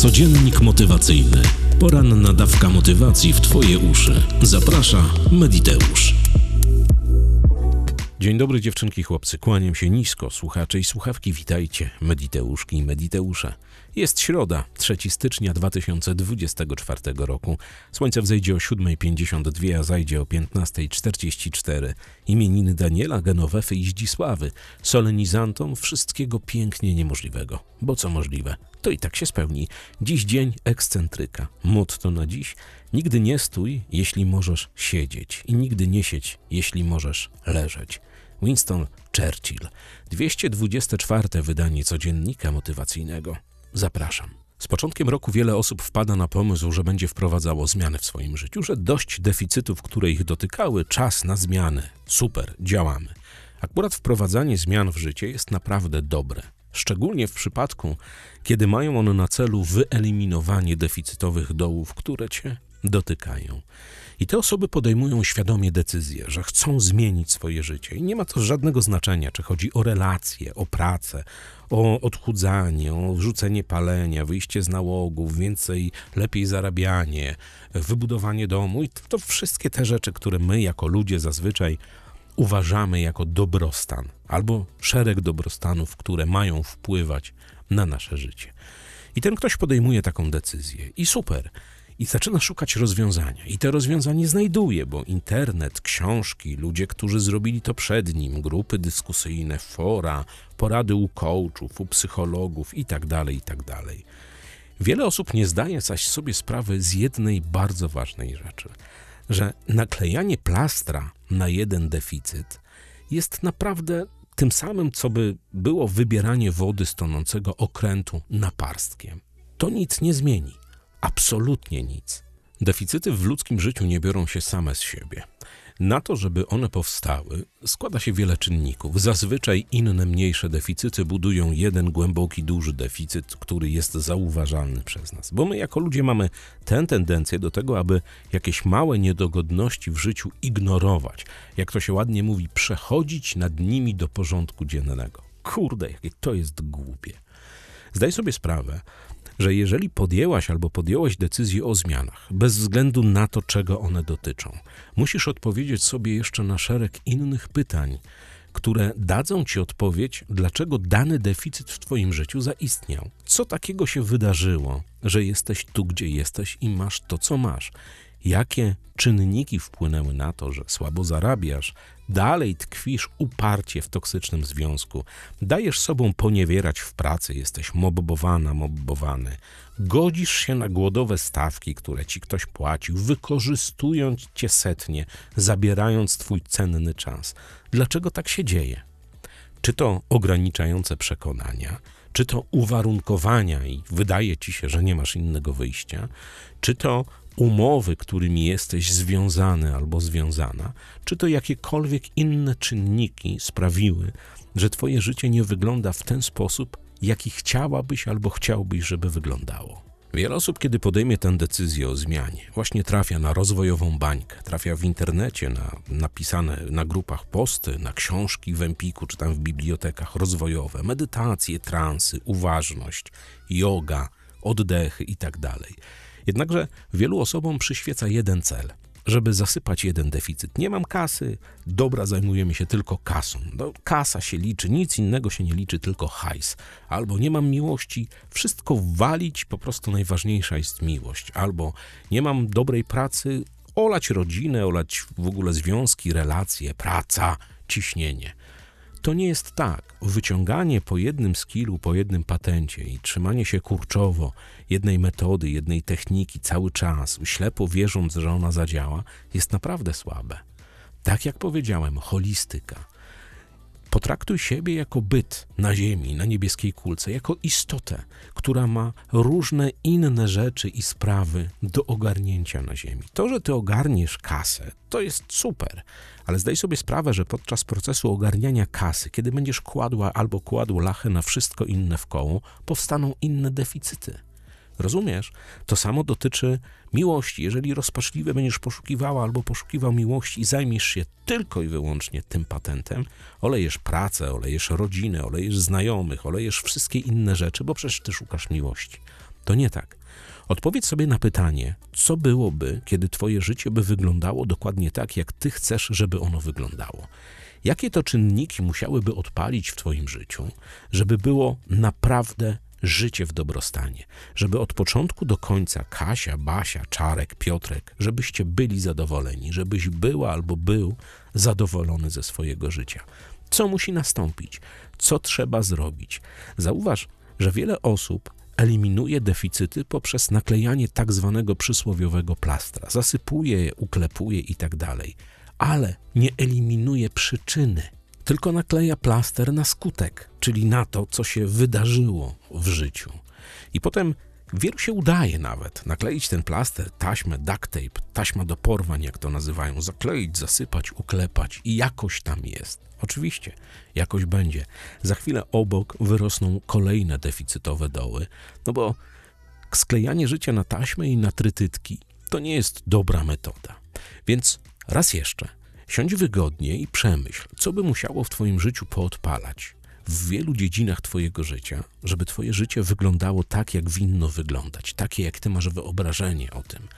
Codziennik motywacyjny. Poranna dawka motywacji w Twoje uszy. Zaprasza Mediteusz. Dzień dobry dziewczynki, chłopcy. Kłaniam się nisko, słuchacze i słuchawki. Witajcie, Mediteuszki i Mediteusze. Jest środa, 3 stycznia 2024 roku. Słońce wzejdzie o 7.52, a zajdzie o 15.44. Imieniny Daniela, Genowefy i Zdzisławy. Solenizantom wszystkiego pięknie niemożliwego. Bo co możliwe, to i tak się spełni. Dziś dzień ekscentryka. Motto na dziś. Nigdy nie stój, jeśli możesz siedzieć. I nigdy nie siedź, jeśli możesz leżeć. Winston Churchill. 224. wydanie codziennika motywacyjnego. Zapraszam. Z początkiem roku wiele osób wpada na pomysł, że będzie wprowadzało zmiany w swoim życiu, że dość deficytów, które ich dotykały, czas na zmiany. Super, działamy. Akurat wprowadzanie zmian w życie jest naprawdę dobre. Szczególnie w przypadku, kiedy mają one na celu wyeliminowanie deficytowych dołów, które cię dotykają. I te osoby podejmują świadomie decyzję, że chcą zmienić swoje życie. I nie ma to żadnego znaczenia, czy chodzi o relacje, o pracę, o odchudzanie, o rzucenie palenia, wyjście z nałogów, więcej, lepiej zarabianie, wybudowanie domu. I to, wszystkie te rzeczy, które my jako ludzie zazwyczaj uważamy jako dobrostan, albo szereg dobrostanów, które mają wpływać na nasze życie. I ten ktoś podejmuje taką decyzję. I super i zaczyna szukać rozwiązania. I te rozwiązanie znajduje, bo internet, książki, ludzie, którzy zrobili to przed nim, grupy dyskusyjne, fora, porady u coachów, u psychologów itd., tak itd. Tak Wiele osób nie zdaje zaś sobie sprawy z jednej bardzo ważnej rzeczy, że naklejanie plastra na jeden deficyt jest naprawdę tym samym, co by było wybieranie wody z tonącego okrętu naparstkiem. To nic nie zmieni. Absolutnie nic. Deficyty w ludzkim życiu nie biorą się same z siebie. Na to, żeby one powstały, składa się wiele czynników. Zazwyczaj inne mniejsze deficyty budują jeden głęboki, duży deficyt, który jest zauważalny przez nas. Bo my jako ludzie mamy tę tendencję do tego, aby jakieś małe niedogodności w życiu ignorować. Jak to się ładnie mówi, przechodzić nad nimi do porządku dziennego. Kurde, jakie to jest głupie. Zdaj sobie sprawę, że jeżeli podjęłaś albo podjąłeś decyzję o zmianach, bez względu na to, czego one dotyczą, musisz odpowiedzieć sobie jeszcze na szereg innych pytań, które dadzą ci odpowiedź, dlaczego dany deficyt w Twoim życiu zaistniał. Co takiego się wydarzyło, że jesteś tu, gdzie jesteś i masz to, co masz? Jakie czynniki wpłynęły na to, że słabo zarabiasz, dalej tkwisz uparcie w toksycznym związku, dajesz sobą poniewierać w pracy, jesteś mobbowana, mobbowany, godzisz się na głodowe stawki, które ci ktoś płacił, wykorzystując cię setnie, zabierając twój cenny czas. Dlaczego tak się dzieje? Czy to ograniczające przekonania, czy to uwarunkowania i wydaje ci się, że nie masz innego wyjścia, czy to umowy, którymi jesteś związany albo związana, czy to jakiekolwiek inne czynniki sprawiły, że Twoje życie nie wygląda w ten sposób, jaki chciałabyś albo chciałbyś, żeby wyglądało. Wiele osób, kiedy podejmie tę decyzję o zmianie, właśnie trafia na rozwojową bańkę, trafia w internecie na napisane na grupach posty, na książki w Empiku czy tam w bibliotekach rozwojowe, medytacje, transy, uważność, yoga, oddechy itd. Jednakże wielu osobom przyświeca jeden cel żeby zasypać jeden deficyt. Nie mam kasy, dobra, zajmujemy się tylko kasą. No, kasa się liczy, nic innego się nie liczy, tylko hajs. Albo nie mam miłości, wszystko walić, po prostu najważniejsza jest miłość. Albo nie mam dobrej pracy, olać rodzinę, olać w ogóle związki, relacje, praca, ciśnienie. To nie jest tak. Wyciąganie po jednym skillu, po jednym patencie i trzymanie się kurczowo jednej metody, jednej techniki cały czas, ślepo wierząc, że ona zadziała, jest naprawdę słabe. Tak jak powiedziałem, holistyka. Potraktuj siebie jako byt na ziemi, na niebieskiej kulce, jako istotę, która ma różne inne rzeczy i sprawy do ogarnięcia na ziemi. To, że ty ogarniesz kasę, to jest super, ale zdaj sobie sprawę, że podczas procesu ogarniania kasy, kiedy będziesz kładła albo kładł lachę na wszystko inne w koło, powstaną inne deficyty. Rozumiesz? To samo dotyczy miłości. Jeżeli rozpaczliwie będziesz poszukiwała albo poszukiwał miłości i zajmiesz się tylko i wyłącznie tym patentem, olejesz pracę, olejesz rodzinę, olejesz znajomych, olejesz wszystkie inne rzeczy, bo przecież ty szukasz miłości. To nie tak. Odpowiedz sobie na pytanie, co byłoby, kiedy Twoje życie by wyglądało dokładnie tak, jak Ty chcesz, żeby ono wyglądało. Jakie to czynniki musiałyby odpalić w Twoim życiu, żeby było naprawdę życie w dobrostanie, żeby od początku do końca Kasia, Basia, Czarek, Piotrek, żebyście byli zadowoleni, żebyś była albo był zadowolony ze swojego życia. Co musi nastąpić? Co trzeba zrobić? Zauważ, że wiele osób eliminuje deficyty poprzez naklejanie tak zwanego przysłowiowego plastra. Zasypuje je, uklepuje i tak ale nie eliminuje przyczyny, tylko nakleja plaster na skutek, czyli na to, co się wydarzyło w życiu. I potem wielu się udaje nawet nakleić ten plaster, taśmę, duct tape, taśma do porwań, jak to nazywają, zakleić, zasypać, uklepać i jakoś tam jest. Oczywiście, jakoś będzie. Za chwilę obok wyrosną kolejne deficytowe doły, no bo sklejanie życia na taśmę i na trytytki to nie jest dobra metoda. Więc raz jeszcze, siądź wygodnie i przemyśl, co by musiało w Twoim życiu poodpalać w wielu dziedzinach Twojego życia, żeby Twoje życie wyglądało tak, jak winno wyglądać, takie, jak Ty masz wyobrażenie o tym.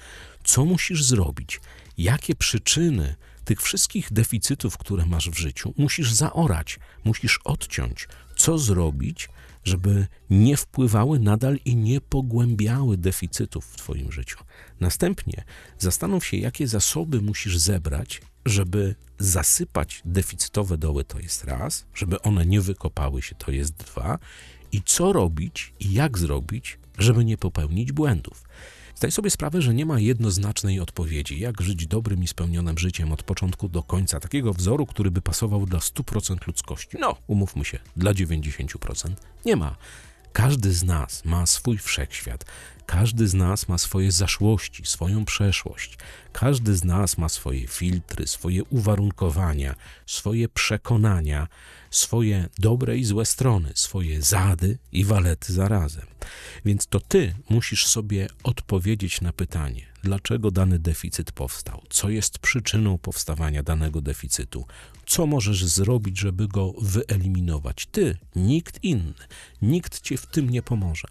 Co musisz zrobić? Jakie przyczyny tych wszystkich deficytów, które masz w życiu, musisz zaorać, musisz odciąć. Co zrobić, żeby nie wpływały nadal i nie pogłębiały deficytów w Twoim życiu? Następnie zastanów się, jakie zasoby musisz zebrać, żeby zasypać deficytowe doły, to jest raz, żeby one nie wykopały się, to jest dwa, i co robić i jak zrobić, żeby nie popełnić błędów. Zdaj sobie sprawę, że nie ma jednoznacznej odpowiedzi, jak żyć dobrym i spełnionym życiem od początku do końca, takiego wzoru, który by pasował dla 100% ludzkości. No, umówmy się, dla 90% nie ma. Każdy z nas ma swój wszechświat, każdy z nas ma swoje zaszłości, swoją przeszłość, każdy z nas ma swoje filtry, swoje uwarunkowania, swoje przekonania, swoje dobre i złe strony, swoje zady i walety zarazem. Więc to ty musisz sobie odpowiedzieć na pytanie, dlaczego dany deficyt powstał, co jest przyczyną powstawania danego deficytu, co możesz zrobić, żeby go wyeliminować. Ty, nikt inny, nikt ci w tym nie pomoże.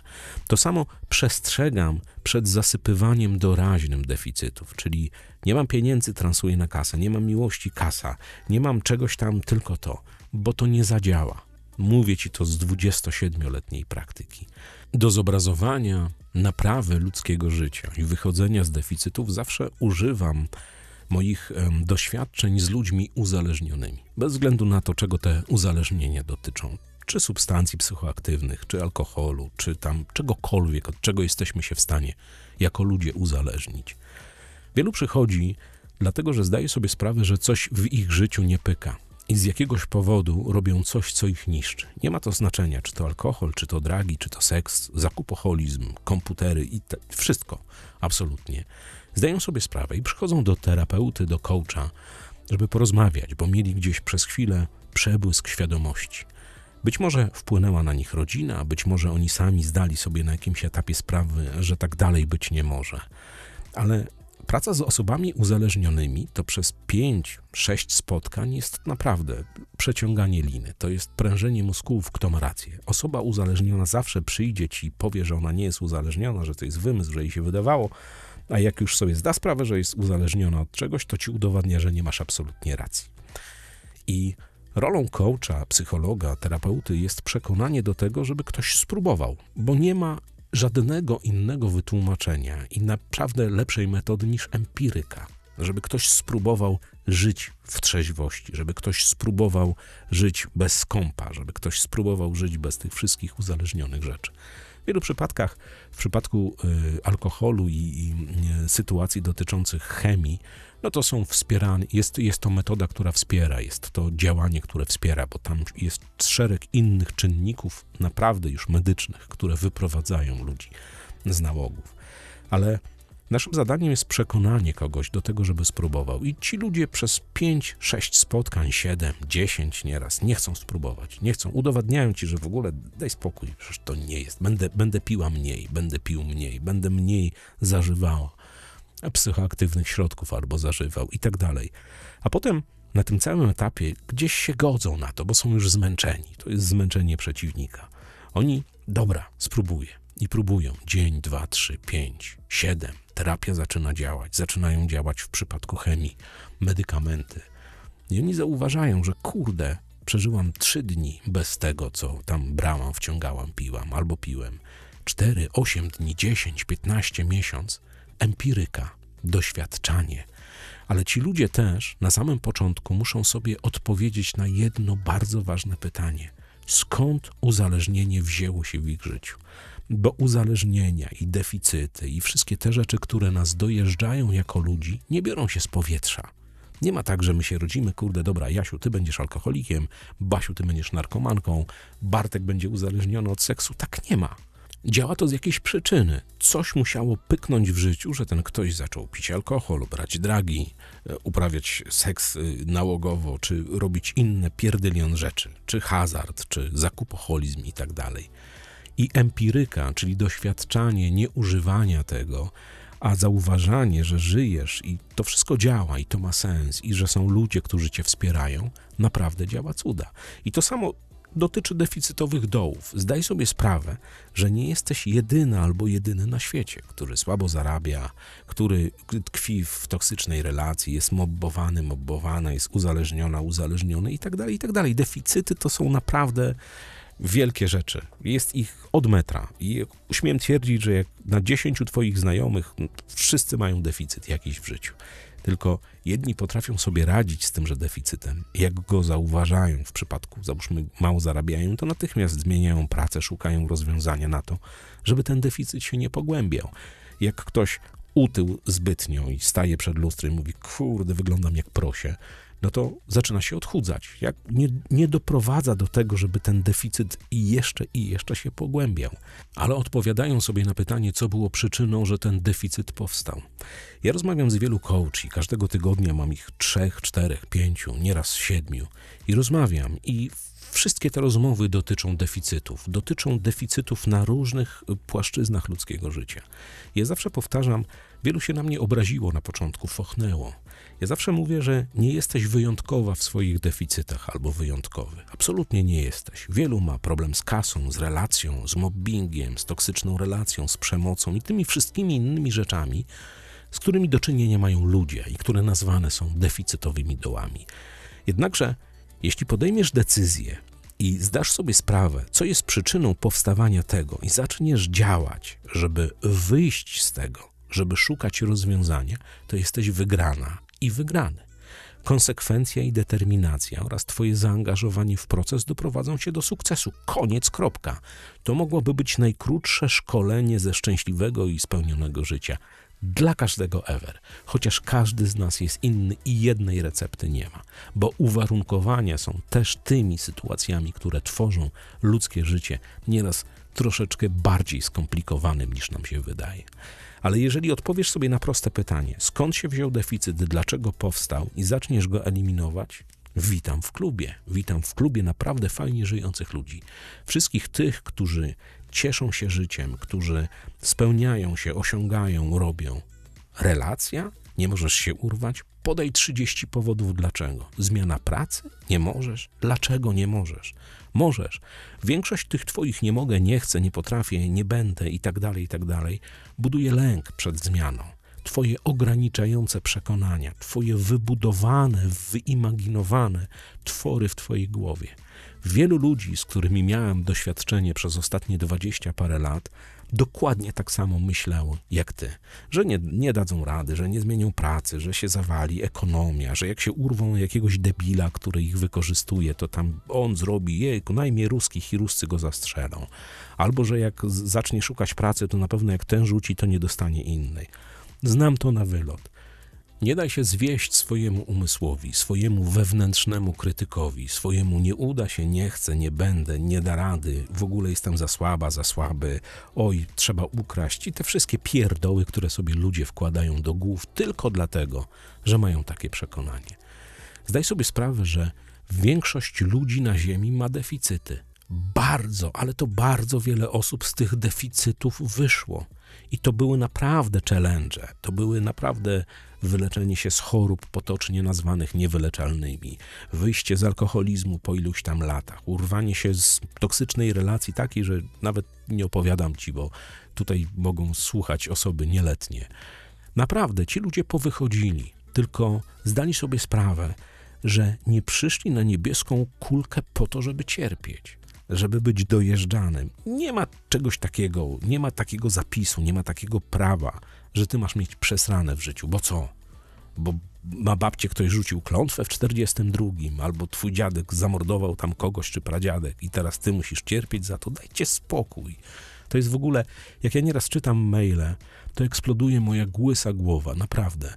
To samo przed zasypywaniem doraźnym deficytów, czyli nie mam pieniędzy, transuję na kasę, nie mam miłości, kasa, nie mam czegoś tam, tylko to, bo to nie zadziała. Mówię ci to z 27-letniej praktyki. Do zobrazowania naprawy ludzkiego życia i wychodzenia z deficytów zawsze używam moich doświadczeń z ludźmi uzależnionymi, bez względu na to, czego te uzależnienia dotyczą. Czy substancji psychoaktywnych, czy alkoholu, czy tam czegokolwiek, od czego jesteśmy się w stanie jako ludzie uzależnić. Wielu przychodzi dlatego, że zdaje sobie sprawę, że coś w ich życiu nie pyka i z jakiegoś powodu robią coś, co ich niszczy. Nie ma to znaczenia, czy to alkohol, czy to dragi, czy to seks, zakupoholizm, komputery i te, wszystko, absolutnie. Zdają sobie sprawę i przychodzą do terapeuty, do coacha, żeby porozmawiać, bo mieli gdzieś przez chwilę przebłysk świadomości. Być może wpłynęła na nich rodzina, być może oni sami zdali sobie na jakimś etapie sprawy, że tak dalej być nie może. Ale praca z osobami uzależnionymi to przez 5-6 spotkań jest naprawdę przeciąganie liny. To jest prężenie mózgów, kto ma rację. Osoba uzależniona zawsze przyjdzie ci i powie, że ona nie jest uzależniona, że to jest wymysł, że jej się wydawało, a jak już sobie zda sprawę, że jest uzależniona od czegoś, to ci udowadnia, że nie masz absolutnie racji. I rolą coacha, psychologa, terapeuty jest przekonanie do tego, żeby ktoś spróbował, bo nie ma żadnego innego wytłumaczenia i naprawdę lepszej metody niż empiryka. Żeby ktoś spróbował żyć w trzeźwości, żeby ktoś spróbował żyć bez skąpa, żeby ktoś spróbował żyć bez tych wszystkich uzależnionych rzeczy. W wielu przypadkach, w przypadku y, alkoholu i, i y, sytuacji dotyczących chemii, no to są wspierane, jest, jest to metoda, która wspiera, jest to działanie, które wspiera, bo tam jest szereg innych czynników, naprawdę już medycznych, które wyprowadzają ludzi z nałogów. Ale naszym zadaniem jest przekonanie kogoś do tego, żeby spróbował. I ci ludzie przez 5, 6 spotkań, 7, 10 nieraz nie chcą spróbować. Nie chcą, udowadniają ci, że w ogóle daj spokój, przecież to nie jest. Będę, będę piła mniej, będę pił mniej, będę mniej zażywała psychoaktywnych środków albo zażywał i tak dalej. A potem na tym całym etapie gdzieś się godzą na to, bo są już zmęczeni. To jest zmęczenie przeciwnika. Oni, dobra, spróbuję. I próbują dzień, dwa, trzy, pięć, siedem. Terapia zaczyna działać, zaczynają działać w przypadku chemii, medykamenty. I oni zauważają, że kurde, przeżyłam trzy dni bez tego, co tam brałam, wciągałam, piłam albo piłem. Cztery, osiem dni, dziesięć, piętnaście, miesiąc. Empiryka, doświadczanie. Ale ci ludzie też na samym początku muszą sobie odpowiedzieć na jedno bardzo ważne pytanie: skąd uzależnienie wzięło się w ich życiu? Bo uzależnienia i deficyty i wszystkie te rzeczy, które nas dojeżdżają jako ludzi, nie biorą się z powietrza. Nie ma tak, że my się rodzimy, kurde, dobra, Jasiu, ty będziesz alkoholikiem, Basiu, ty będziesz narkomanką, Bartek będzie uzależniony od seksu. Tak nie ma. Działa to z jakiejś przyczyny. Coś musiało pyknąć w życiu, że ten ktoś zaczął pić alkohol, brać dragi, e, uprawiać seks e, nałogowo, czy robić inne pierdylion rzeczy, czy hazard, czy zakupoholizm i tak dalej. I empiryka, czyli doświadczanie nieużywania tego, a zauważanie, że żyjesz i to wszystko działa i to ma sens i że są ludzie, którzy cię wspierają, naprawdę działa cuda. I to samo dotyczy deficytowych dołów. Zdaj sobie sprawę, że nie jesteś jedyna albo jedyny na świecie, który słabo zarabia, który tkwi w toksycznej relacji, jest mobbowany, mobbowana, jest uzależniona, uzależniony i tak dalej, i tak. Deficyty to są naprawdę wielkie rzeczy. Jest ich od metra. I śmiem twierdzić, że jak na dziesięciu twoich znajomych wszyscy mają deficyt jakiś w życiu. Tylko jedni potrafią sobie radzić z tymże deficytem. Jak go zauważają w przypadku, załóżmy, mało zarabiają, to natychmiast zmieniają pracę, szukają rozwiązania na to, żeby ten deficyt się nie pogłębiał. Jak ktoś utył zbytnio i staje przed lustrem i mówi, kurde, wyglądam jak prosie, no to zaczyna się odchudzać. Jak nie, nie doprowadza do tego, żeby ten deficyt i jeszcze i jeszcze się pogłębiał. Ale odpowiadają sobie na pytanie, co było przyczyną, że ten deficyt powstał. Ja rozmawiam z wielu coachi, każdego tygodnia mam ich trzech, czterech, pięciu, nieraz siedmiu i rozmawiam i Wszystkie te rozmowy dotyczą deficytów, dotyczą deficytów na różnych płaszczyznach ludzkiego życia. Ja zawsze powtarzam, wielu się na mnie obraziło na początku, fochnęło. Ja zawsze mówię, że nie jesteś wyjątkowa w swoich deficytach albo wyjątkowy. Absolutnie nie jesteś. Wielu ma problem z kasą, z relacją, z mobbingiem, z toksyczną relacją, z przemocą i tymi wszystkimi innymi rzeczami, z którymi do czynienia mają ludzie i które nazwane są deficytowymi dołami. Jednakże, jeśli podejmiesz decyzję i zdasz sobie sprawę, co jest przyczyną powstawania tego, i zaczniesz działać, żeby wyjść z tego, żeby szukać rozwiązania, to jesteś wygrana i wygrany. Konsekwencja i determinacja oraz Twoje zaangażowanie w proces doprowadzą Cię do sukcesu. Koniec, kropka. To mogłoby być najkrótsze szkolenie ze szczęśliwego i spełnionego życia dla każdego ever, chociaż każdy z nas jest inny i jednej recepty nie ma, bo uwarunkowania są też tymi sytuacjami, które tworzą ludzkie życie nieraz troszeczkę bardziej skomplikowanym niż nam się wydaje. Ale jeżeli odpowiesz sobie na proste pytanie, skąd się wziął deficyt, dlaczego powstał i zaczniesz go eliminować, witam w klubie. Witam w klubie naprawdę fajnie żyjących ludzi. Wszystkich tych, którzy cieszą się życiem, którzy spełniają się, osiągają, robią. Relacja? Nie możesz się urwać? Podaj 30 powodów dlaczego. Zmiana pracy? Nie możesz. Dlaczego nie możesz? Możesz. Większość tych twoich nie mogę, nie chcę, nie potrafię, nie będę i tak dalej, i tak dalej, buduje lęk przed zmianą. Twoje ograniczające przekonania, Twoje wybudowane, wyimaginowane twory w Twojej głowie. Wielu ludzi, z którymi miałem doświadczenie przez ostatnie dwadzieścia parę lat, dokładnie tak samo myślało jak ty, że nie, nie dadzą rady, że nie zmienią pracy, że się zawali ekonomia, że jak się urwą jakiegoś debila, który ich wykorzystuje, to tam on zrobi, jejku, najmniej ruskich i ruscy go zastrzelą. Albo, że jak zacznie szukać pracy, to na pewno jak ten rzuci, to nie dostanie innej. Znam to na wylot. Nie daj się zwieść swojemu umysłowi, swojemu wewnętrznemu krytykowi, swojemu nie uda się, nie chcę, nie będę, nie da rady, w ogóle jestem za słaba, za słaby, oj, trzeba ukraść i te wszystkie pierdoły, które sobie ludzie wkładają do głów tylko dlatego, że mają takie przekonanie. Zdaj sobie sprawę, że większość ludzi na Ziemi ma deficyty. bardzo, ale to bardzo wiele osób z tych deficytów wyszło. I to były naprawdę challenge, to były naprawdę wyleczenie się z chorób potocznie nazwanych niewyleczalnymi, wyjście z alkoholizmu po iluś tam latach, urwanie się z toksycznej relacji takiej, że nawet nie opowiadam ci, bo tutaj mogą słuchać osoby nieletnie. Naprawdę, ci ludzie powychodzili, tylko zdali sobie sprawę, że nie przyszli na niebieską kulkę po to, żeby cierpieć, żeby być dojeżdżanym. Nie ma czegoś takiego, nie ma takiego zapisu, nie ma takiego prawa, że ty masz mieć przesrane w życiu. Bo co? Bo ma babcie ktoś rzucił klątwę w 42, albo twój dziadek zamordował tam kogoś, czy pradziadek i teraz ty musisz cierpieć za to. Dajcie spokój. To jest w ogóle, jak ja nieraz czytam maile, to eksploduje moja łysa głowa, naprawdę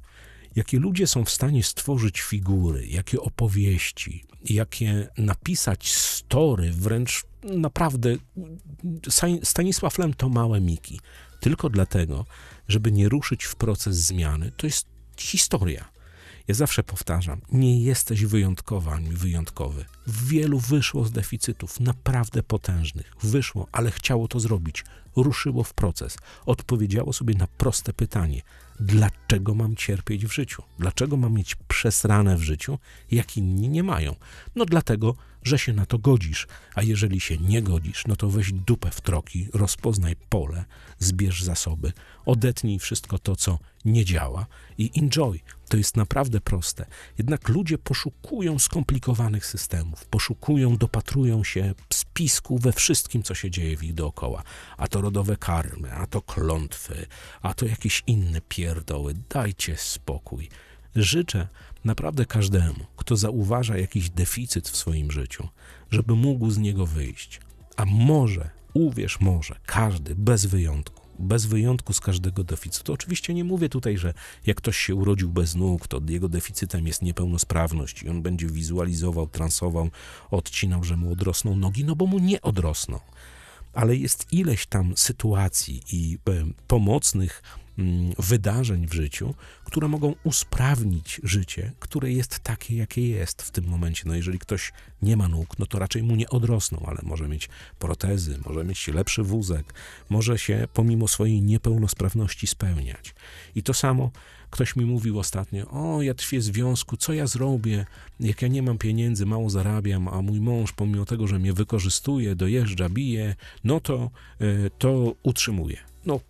jakie ludzie są w stanie stworzyć figury, jakie opowieści, jakie napisać story, wręcz naprawdę Stanisław Lem to małe miki. Tylko dlatego, żeby nie ruszyć w proces zmiany, to jest historia. Ja zawsze powtarzam, nie jesteś wyjątkowa ani wyjątkowy. Wielu wyszło z deficytów naprawdę potężnych. Wyszło, ale chciało to zrobić. Ruszyło w proces. Odpowiedziało sobie na proste pytanie: dlaczego mam cierpieć w życiu? Dlaczego mam mieć przesrane w życiu, jak inni nie mają? No dlatego, że się na to godzisz, a jeżeli się nie godzisz, no to weź dupę w troki, rozpoznaj pole, zbierz zasoby, odetnij wszystko to, co nie działa i enjoy. To jest naprawdę proste. Jednak ludzie poszukują skomplikowanych systemów, poszukują, dopatrują się spisku we wszystkim, co się dzieje w ich dookoła. A to rodowe karmy, a to klątwy, a to jakieś inne pierdoły. Dajcie spokój. Życzę naprawdę każdemu, kto zauważa jakiś deficyt w swoim życiu, żeby mógł z niego wyjść. A może, uwierz, może, każdy, bez wyjątku, bez wyjątku z każdego deficytu. Oczywiście nie mówię tutaj, że jak ktoś się urodził bez nóg, to jego deficytem jest niepełnosprawność i on będzie wizualizował, transował, odcinał, że mu odrosną nogi, no bo mu nie odrosną. Ale jest ileś tam sytuacji i e, pomocnych wydarzeń w życiu, które mogą usprawnić życie, które jest takie, jakie jest w tym momencie. No jeżeli ktoś nie ma nóg, no to raczej mu nie odrosną, ale może mieć protezy, może mieć lepszy wózek, może się pomimo swojej niepełnosprawności spełniać. I to samo ktoś mi mówił ostatnio, o ja tkwię związku, co ja zrobię, jak ja nie mam pieniędzy, mało zarabiam, a mój mąż pomimo tego, że mnie wykorzystuje, dojeżdża, bije, no to, e, to utrzymuje. No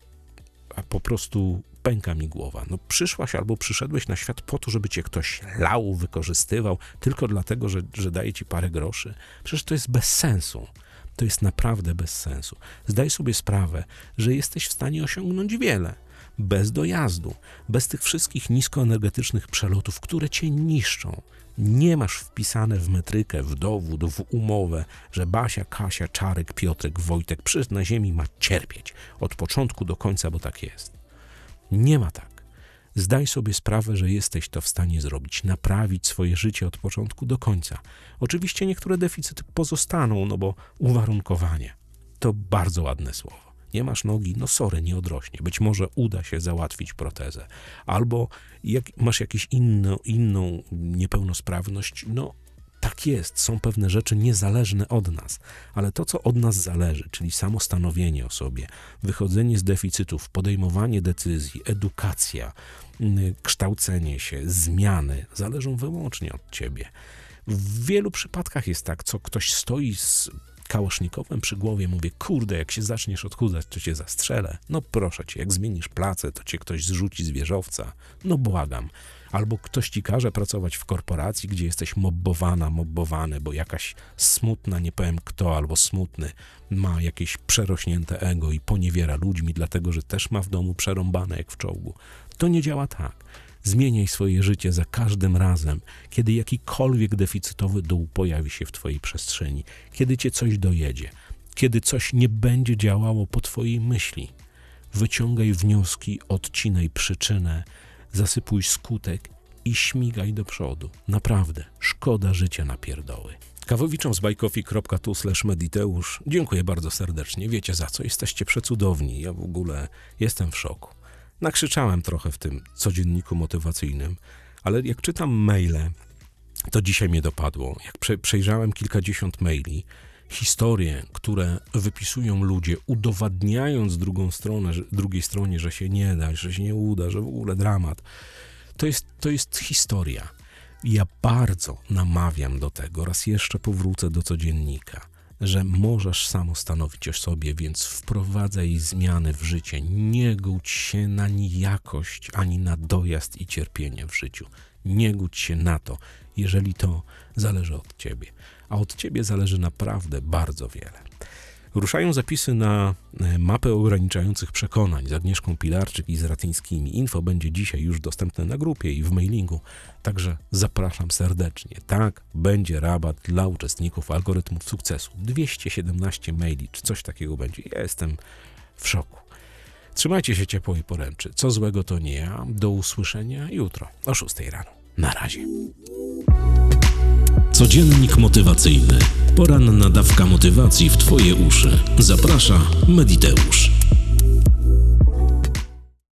a po prostu pęka mi głowa. No przyszłaś albo przyszedłeś na świat po to, żeby cię ktoś lał, wykorzystywał, tylko dlatego, że, że daje ci parę groszy. Przecież to jest bez sensu. To jest naprawdę bez sensu. Zdaj sobie sprawę, że jesteś w stanie osiągnąć wiele bez dojazdu, bez tych wszystkich niskoenergetycznych przelotów, które cię niszczą. Nie masz wpisane w metrykę, w dowód, w umowę, że Basia, Kasia, Czarek, Piotrek, Wojtek przyszedł na ziemi ma cierpieć od początku do końca, bo tak jest. Nie ma tak. Zdaj sobie sprawę, że jesteś to w stanie zrobić, naprawić swoje życie od początku do końca. Oczywiście niektóre deficyty pozostaną, no bo uwarunkowanie to bardzo ładne słowo nie masz nogi, no sorry, nie odrośnie. Być może uda się załatwić protezę. Albo jak masz jakąś inną, inną niepełnosprawność, no tak jest, są pewne rzeczy niezależne od nas, ale to, co od nas zależy, czyli samo stanowienie o sobie, wychodzenie z deficytów, podejmowanie decyzji, edukacja, mm, kształcenie się, zmiany, zależą wyłącznie od ciebie. W wielu przypadkach jest tak, co ktoś stoi z kałasznikowem przy głowie, mówię, kurde, jak się zaczniesz odchudzać, to cię zastrzelę. No proszę cię, jak zmienisz pracę, to cię ktoś zrzuci z wieżowca. No błagam. Albo ktoś ci każe pracować w korporacji, gdzie jesteś mobbowana, mobbowany, bo jakaś smutna, nie powiem kto, albo smutny, ma jakieś przerośnięte ego i poniewiera ludźmi, dlatego że też ma w domu przerąbane jak w czołgu. To nie działa tak. Zmieniaj swoje życie za każdym razem, kiedy jakikolwiek deficytowy dół pojawi się w Twojej przestrzeni, kiedy Cię coś dojedzie, kiedy coś nie będzie działało po Twojej myśli. Wyciągaj wnioski, odcinaj przyczynę, zasypuj skutek i śmigaj do przodu. Naprawdę, szkoda życia na pierdoły. Kawowiczom z bajkofi.tu mediteusz dziękuję bardzo serdecznie. Wiecie za co, jesteście przecudowni. Ja w ogóle jestem w szoku. Nakrzyczałem trochę w tym codzienniku motywacyjnym, ale jak czytam maile, to dzisiaj mnie dopadło. Jak prze, przejrzałem kilkadziesiąt maili, historie, które wypisują ludzie, udowadniając drugą stronę, drugiej stronie, że się nie da, że się nie uda, że w ogóle dramat, to jest, to jest historia. Ja bardzo namawiam do tego, raz jeszcze powrócę do codziennika, że możesz samo stanowić o sobie, więc wprowadzaj zmiany w życie. Nie gódź się na nijakość, ani na dojazd i cierpienie w życiu. Nie gódź się na to, jeżeli to zależy od ciebie. A od ciebie zależy naprawdę bardzo wiele. Ruszają zapisy na e, mapę ograniczających przekonań z Agnieszką Pilarczyk i z Ratyńskimi. Info będzie dzisiaj już dostępne na grupie i w mailingu, także zapraszam serdecznie. Tak, będzie rabat dla uczestników algorytmów sukcesu. 217 maili, czy coś takiego będzie. Ja jestem w szoku. Trzymajcie się ciepło i poręczy. Co złego to nie ja. Do usłyszenia jutro o 6 rano. Na razie. Codziennik motywacyjny. Poranna dawka motywacji w Twoje uszy. Zaprasza Mediteusz.